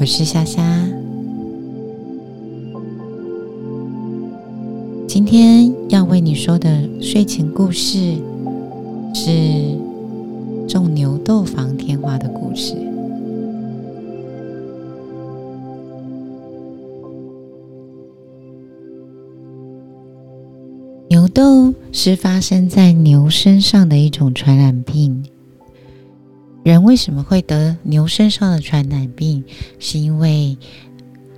我是夏夏。今天要为你说的睡前故事是种牛痘防天花的故事。牛痘是发生在牛身上的一种传染病。人为什么会得牛身上的传染病？是因为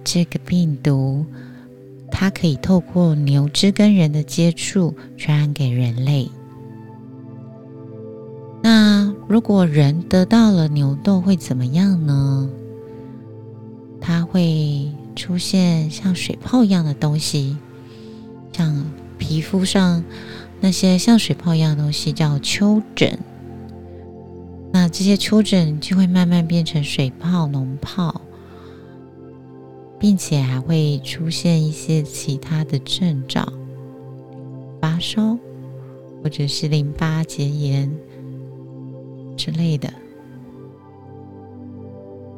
这个病毒，它可以透过牛只跟人的接触传染给人类。那如果人得到了牛痘会怎么样呢？它会出现像水泡一样的东西，像皮肤上那些像水泡一样的东西叫丘疹。这些丘疹就会慢慢变成水泡、脓泡，并且还会出现一些其他的症状，发烧或者是淋巴结炎之类的。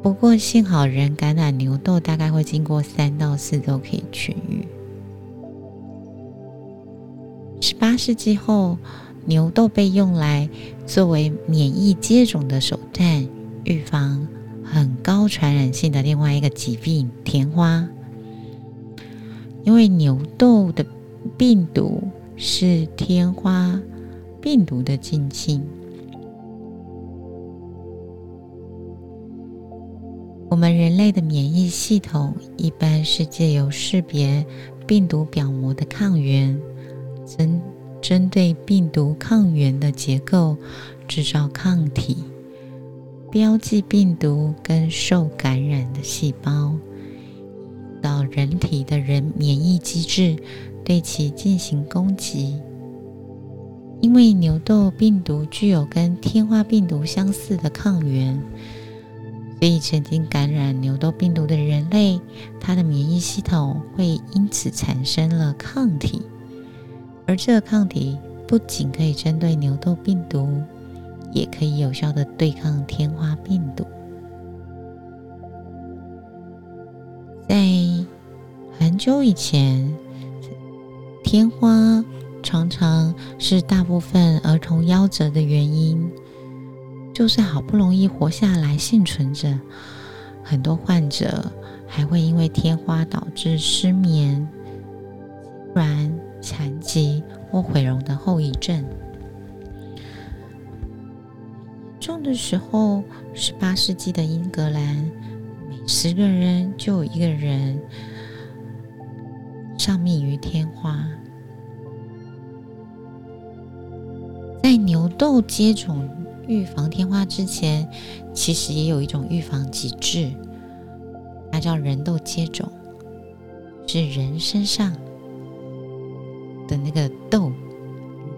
不过幸好，人感染牛痘大概会经过三到四周可以痊愈。十八世纪后。牛痘被用来作为免疫接种的手段，预防很高传染性的另外一个疾病——天花。因为牛痘的病毒是天花病毒的近亲，我们人类的免疫系统一般是借由识别病毒表膜的抗原，针对病毒抗原的结构制造抗体，标记病毒跟受感染的细胞，到人体的人免疫机制对其进行攻击。因为牛痘病毒具有跟天花病毒相似的抗原，所以曾经感染牛痘病毒的人类，他的免疫系统会因此产生了抗体。而这个抗体不仅可以针对牛痘病毒，也可以有效的对抗天花病毒。在很久以前，天花常常是大部分儿童夭折的原因。就算好不容易活下来幸存着，很多患者还会因为天花导致失眠、然。残疾或毁容的后遗症，重的时候，十八世纪的英格兰，每十个人就有一个人丧命于天花。在牛痘接种预防天花之前，其实也有一种预防机制，它叫人痘接种，是人身上。的那个痘，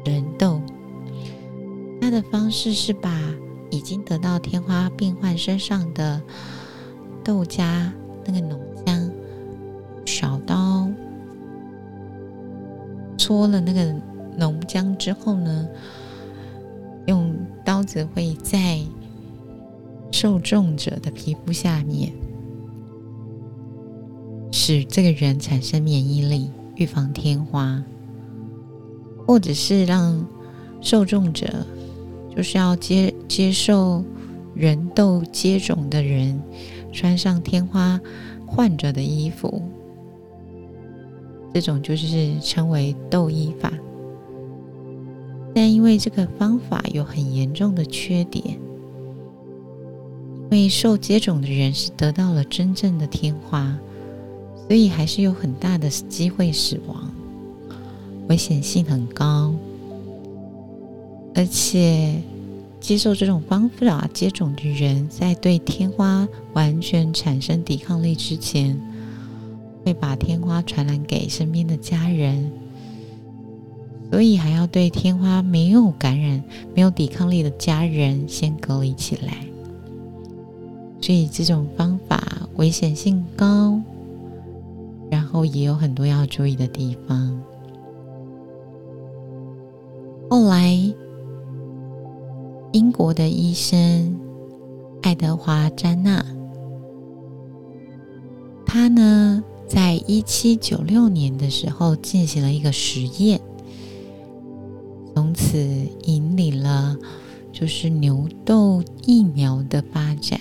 人痘，它的方式是把已经得到天花病患身上的痘痂那个脓浆，小刀搓了那个脓浆之后呢，用刀子会在受重者的皮肤下面，使这个人产生免疫力，预防天花。或者是让受众者，就是要接接受人痘接种的人，穿上天花患者的衣服，这种就是称为痘衣法。但因为这个方法有很严重的缺点，因为受接种的人是得到了真正的天花，所以还是有很大的机会死亡。危险性很高，而且接受这种方法接种的人，在对天花完全产生抵抗力之前，会把天花传染给身边的家人，所以还要对天花没有感染、没有抵抗力的家人先隔离起来。所以这种方法危险性高，然后也有很多要注意的地方。后来，英国的医生爱德华·詹纳，他呢，在一七九六年的时候进行了一个实验，从此引领了就是牛痘疫苗的发展。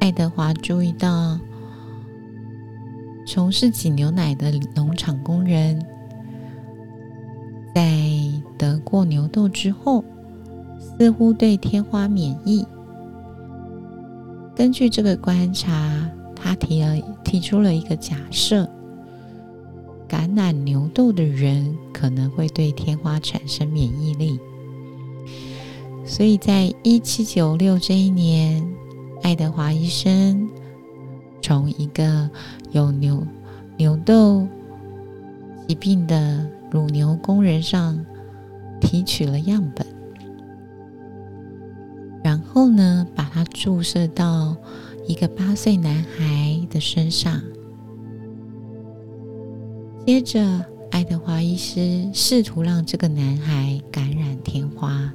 爱德华注意到，从事挤牛奶的农场工人，在得过牛痘之后，似乎对天花免疫。根据这个观察，他提了提出了一个假设：感染牛痘的人可能会对天花产生免疫力。所以在一七九六这一年。爱德华医生从一个有牛牛痘疾病的乳牛工人上提取了样本，然后呢，把它注射到一个八岁男孩的身上。接着，爱德华医师试图让这个男孩感染天花。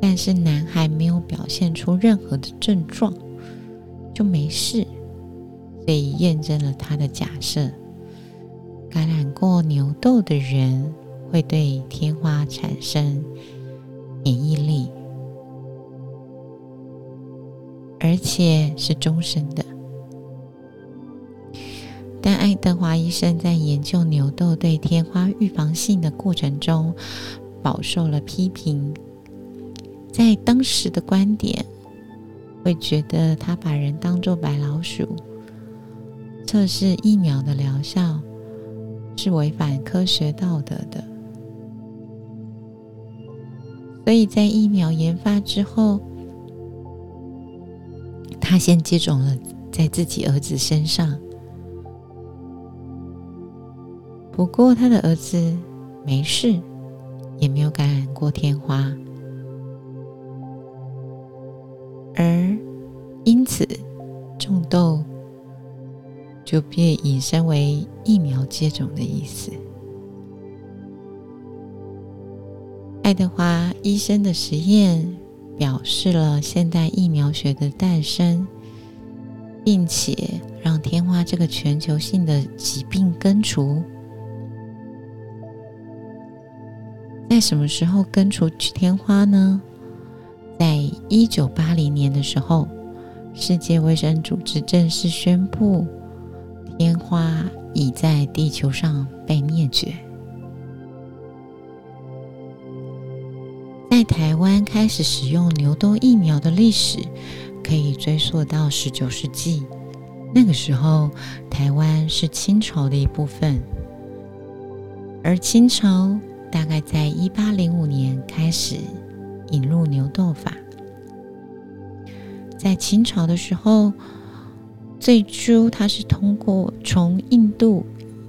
但是男孩没有表现出任何的症状，就没事，所以验证了他的假设：感染过牛痘的人会对天花产生免疫力，而且是终身的。但爱德华医生在研究牛痘对天花预防性的过程中，饱受了批评。在当时的观点，会觉得他把人当作白老鼠，测试疫苗的疗效是违反科学道德的。所以在疫苗研发之后，他先接种了在自己儿子身上。不过他的儿子没事，也没有感染过天花。而因此，种豆就被引申为疫苗接种的意思。爱德华医生的实验表示了现代疫苗学的诞生，并且让天花这个全球性的疾病根除。在什么时候根除天花呢？在一九八零年的时候，世界卫生组织正式宣布，天花已在地球上被灭绝。在台湾开始使用牛痘疫苗的历史，可以追溯到十九世纪。那个时候，台湾是清朝的一部分，而清朝大概在一八零五年开始。引入牛痘法，在清朝的时候，最初它是通过从印度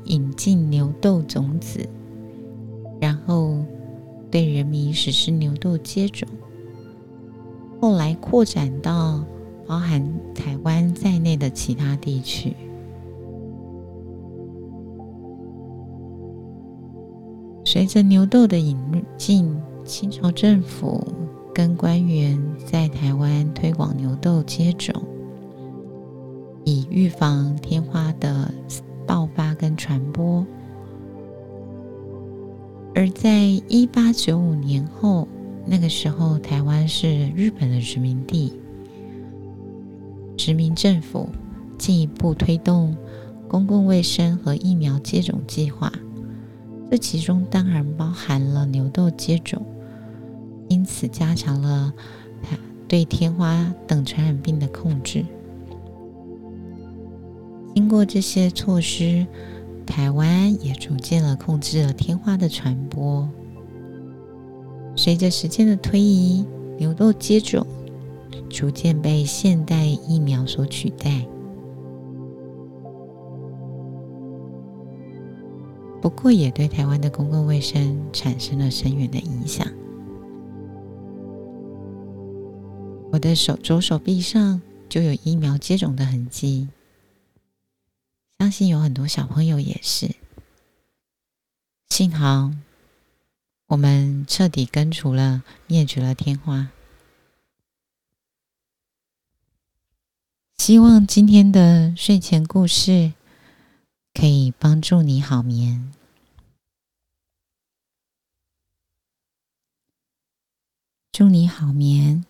引进牛痘种子，然后对人民实施牛痘接种，后来扩展到包含台湾在内的其他地区。随着牛痘的引进。清朝政府跟官员在台湾推广牛痘接种，预防天花的爆发跟传播。而在一八九五年后，那个时候台湾是日本的殖民地，殖民政府进一步推动公共卫生和疫苗接种计划，这其中当然包含了牛痘接种。因此，加强了对天花等传染病的控制。通过这些措施，台湾也逐渐了控制了天花的传播。随着时间的推移，牛痘接种逐渐被现代疫苗所取代。不过，也对台湾的公共卫生产生了深远的影响。我的手左手臂上就有疫苗接种的痕迹，相信有很多小朋友也是。幸好我们彻底根除了、灭绝了天花。希望今天的睡前故事可以帮助你好眠。祝你好眠。